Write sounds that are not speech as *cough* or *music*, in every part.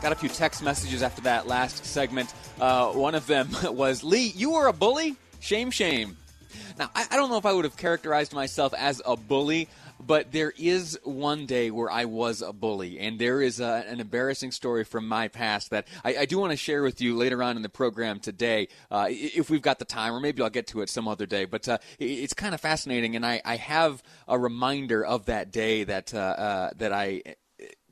Got a few text messages after that last segment. Uh, one of them *laughs* was Lee, you were a bully? Shame, shame. Now, I, I don't know if I would have characterized myself as a bully. But there is one day where I was a bully, and there is a, an embarrassing story from my past that I, I do want to share with you later on in the program today, uh, if we've got the time, or maybe I'll get to it some other day. But uh, it's kind of fascinating, and I, I, have a reminder of that day that uh, uh that I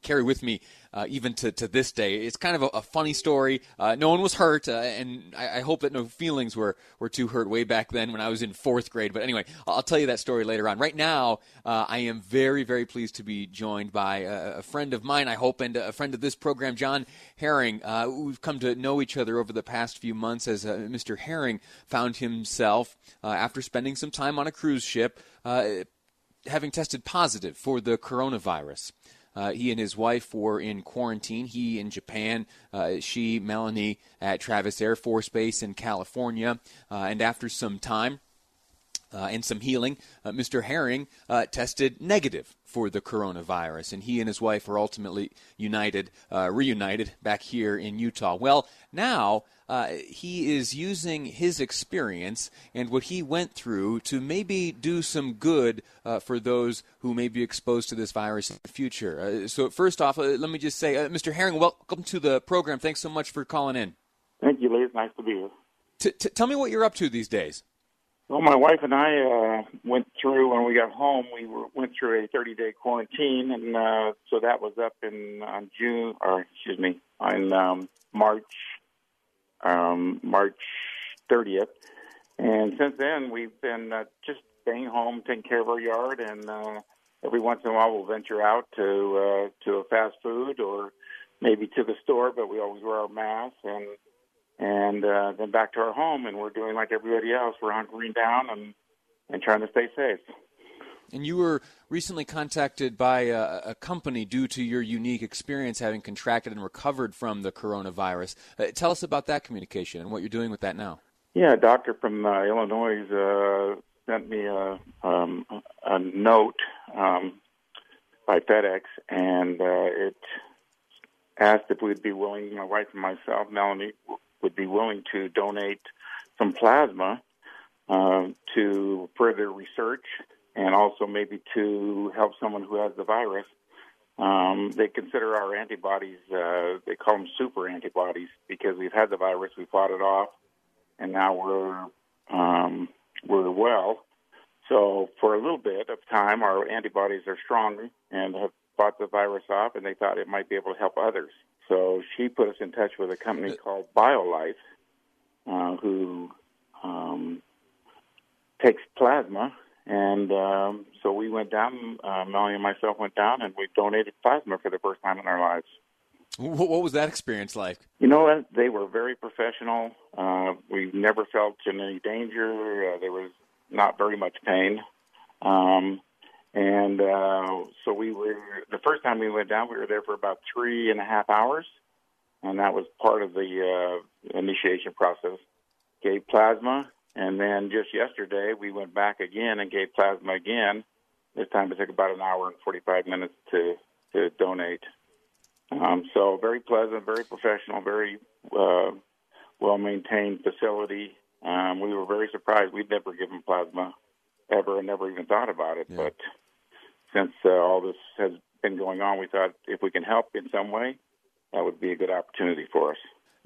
carry with me uh, even to, to this day. It's kind of a, a funny story. Uh, no one was hurt, uh, and I, I, hope that no feelings were, were too hurt way back then when I was in fourth grade. But anyway, I'll, tell you that story later on. Right now, uh, I am very, very pleased to be joined by a, a, friend of mine, I hope, and a friend of this program, John Haering. Uh, we've come to know each other over the past few months as uh, Mr. Haering found himself, after spending some time on a cruise ship, having tested positive for the coronavirus. Uh, he and his wife were in quarantine. He in Japan, uh, she, Melanie, at Travis Air Force Base in California. Uh, and after some time, uh, and some healing, uh, Mr. Haering uh, tested negative for the coronavirus, and he and his wife are ultimately united, uh, reunited back here in Utah. Well, now uh, he is using his experience and what he went through to maybe do some good uh, for those who may be exposed to this virus in the future. so, first off, let me just say, Mr. Haering, welcome to the program. Thanks so much for calling in. Thank you, Lee. It's nice to be here. T- t- tell me what you're up to these days. Well, my wife and I uh, went through when we got home. We were, went through a 30-day quarantine, and uh, so that was up in on June, or excuse me, on um, March, um, March 30th. And since then, we've been uh, just staying home, taking care of our yard, and uh, every once in a while we'll venture out to uh, to a fast food or maybe to the store, but we always wear our masks and and uh, then back to our home, and we're doing like everybody else. We're hunkering down and and trying to stay safe. And you were recently contacted by a, a, company due to your unique experience having contracted and recovered from the coronavirus. Uh, tell us about that communication and what you're doing with that now. Yeah, a doctor from uh, Illinois uh, sent me a, um, a note um, by FedEx, and uh, it asked if we'd be willing, my wife and myself, Melanie, would be willing to donate some plasma uh, to further research and also maybe to help someone who has the virus. Um, they consider our antibodies, uh, they call them super antibodies because we've had the virus, we fought it off, and now we're um, we're well. So for a little bit of time, our antibodies are strong and have fought the virus off, and they thought it might be able to help others. So she put us in touch with a company called BioLife, uh, who um, takes plasma. And um, so we went down, uh, Melanie and myself went down, and we donated plasma for the first time in our lives. What was that experience like? You know what? They were very professional. Uh, we never felt in any danger. Uh, there was not very much pain. Um, and uh, so we were, the first time we went down, we were there for about three and a half hours. And that was part of the uh, initiation process. Gave plasma. And then just yesterday, we went back again and gave plasma again. This time it took about an hour and 45 minutes to, to donate. Um, so very pleasant, very professional, very uh, well maintained facility. Um, we were very surprised. We'd never given plasma ever and never even thought about it. Yeah. But since uh, all this has been going on, we thought if we can help in some way, that would be a good opportunity for us.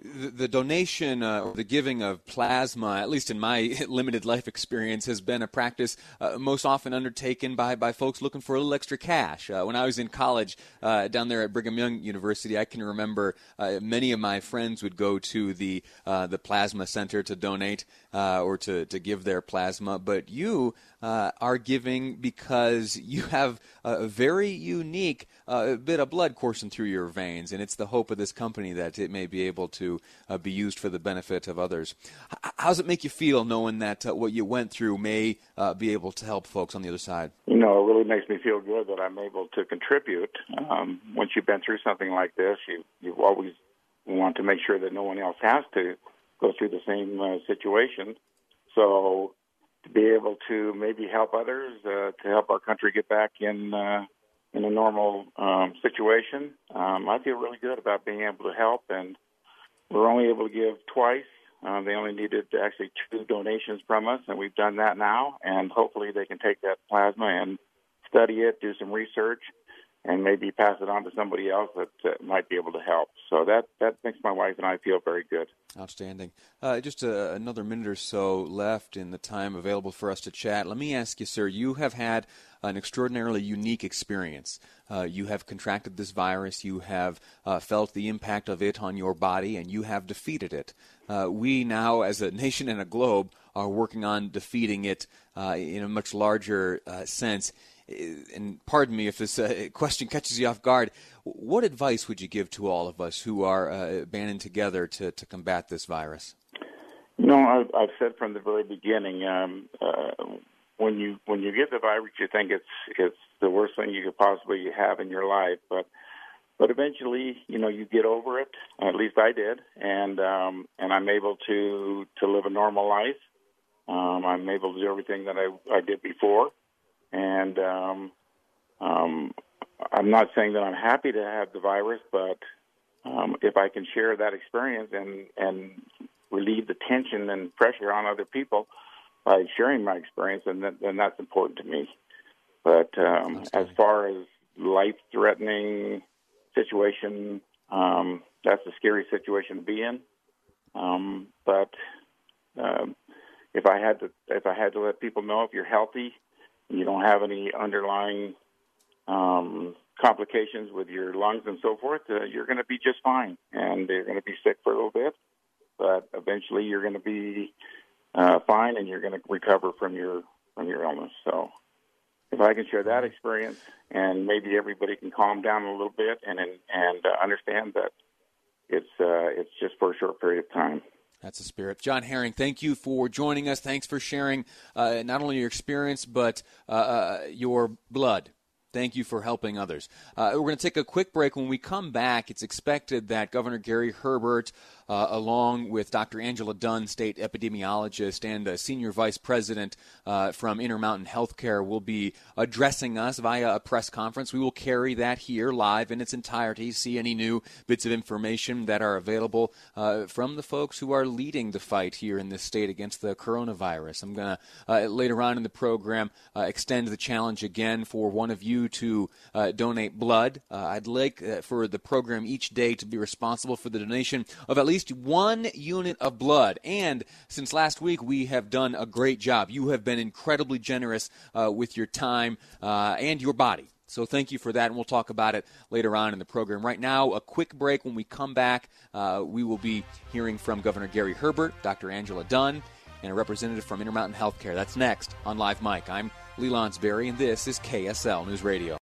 the, donation uh, or the giving of plasma, at least in my *laughs* limited life experience, has been a practice uh, most often undertaken by, by folks looking for a little extra cash. Uh, when I was in college uh, down there at Brigham Young University, I can remember uh, many of my friends would go to the uh, the plasma center to donate or to, to give their plasma. But you are giving because *laughs* you have a very unique bit of blood coursing through your veins, and it's the hope of this company that it may be able to uh, be used for the benefit of others. H- how does it make you feel knowing that uh, what you went through may uh, be able to help folks on the other side? You know, it really makes me feel good that I'm able to contribute. Um, once you've been through something like this, you you always want to make sure that no one else has to go through the same uh, situation. So to be able to maybe help others, uh, to help our country get back in uh, in a normal um, situation, um, I feel really good about being able to help and we're only able to give twice. Uh, they only needed actually two donations from us, and we've done that now. And hopefully, they can take that plasma and study it, do some research, and maybe pass it on to somebody else that uh, might be able to help. So that that makes my wife and I feel very good. Outstanding. Uh, just uh, another minute or so left in the time available for us to chat. Let me ask you, sir. You have had an extraordinarily unique experience. Uh, you have contracted this virus, you have uh, felt the impact of it on your body, and you have defeated it. We now, as a nation and a globe, are working on defeating it in a much larger sense. And pardon me if this uh, *laughs* question catches you off guard. What advice would you give to all of us who are banding together to, to combat this virus? You know, I've, I've said from the very beginning, um, when you when you get the virus, you think it's it's the worst thing you could possibly have in your life, but but eventually, you know, you get over it. At least I did, and um, and I'm able to to live a normal life. Um, I'm able to do everything that I I did before, and um, um, I'm not saying that I'm happy to have the virus, but um, if I can share that experience and and relieve the tension and pressure on other people, by sharing my experience, and then, then that's important to me. But um, as far as life-threatening situation, um, that's a scary situation to be in. Um, but um, if I had to, if I had to let people know, if you're healthy, you don't have any underlying um, complications with your lungs and so forth, uh, you're going to be just fine, and you're going to be sick for a little bit, but eventually you're going to be uh, fine, and you're going to recover from your from your illness. So, if I can share that experience, and maybe everybody can calm down a little bit and and, uh, understand that it's uh, it's just for a short period of time. That's the spirit. John Haering, thank you for joining us. Thanks for sharing uh, not only your experience, but uh, uh, your blood Thank you for helping others. Uh, we're going to take a quick break. When we come back, it's expected that Governor Gary Herbert, uh, along with Dr. Angela Dunn, state epidemiologist and a senior vice president uh, from Intermountain Healthcare, will be addressing us via a press conference. We will carry that here live in its entirety, see any new bits of information that are available uh, from the folks who are leading the fight here in this state against the coronavirus. I'm going to, uh, later on in the program, extend the challenge again for one of you to uh, donate blood. Uh, I'd like uh, for the program each day to be responsible for the donation of at least one unit of blood. And since last week, we have done a great job. You have been incredibly generous uh, with your time uh, and your body. So thank you for that, and we'll talk about it later on in the program. Right now, a quick break. When we come back, uh, we will be hearing from Governor Gary Herbert, Dr. Angela Dunn, and a representative from Intermountain Healthcare. That's next on Live Mic. I'm Lee and this is KSL News Radio.